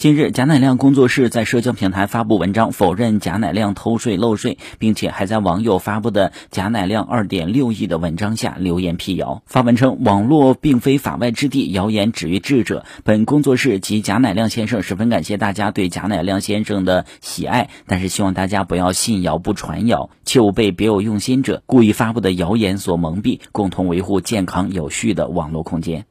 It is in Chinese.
近日贾乃亮工作室在社交平台发布文章否认贾乃亮偷税漏税并且还在网友发布的贾乃亮二点六亿的文章下留言辟谣。发文称网络并非法外之地谣言止于智者本工作室及贾乃亮先生十分感谢大家对贾乃亮先生的喜爱但是希望大家不要信谣不传谣切勿被别有用心者故意发布的谣言所蒙蔽共同维护健康有序的网络空间。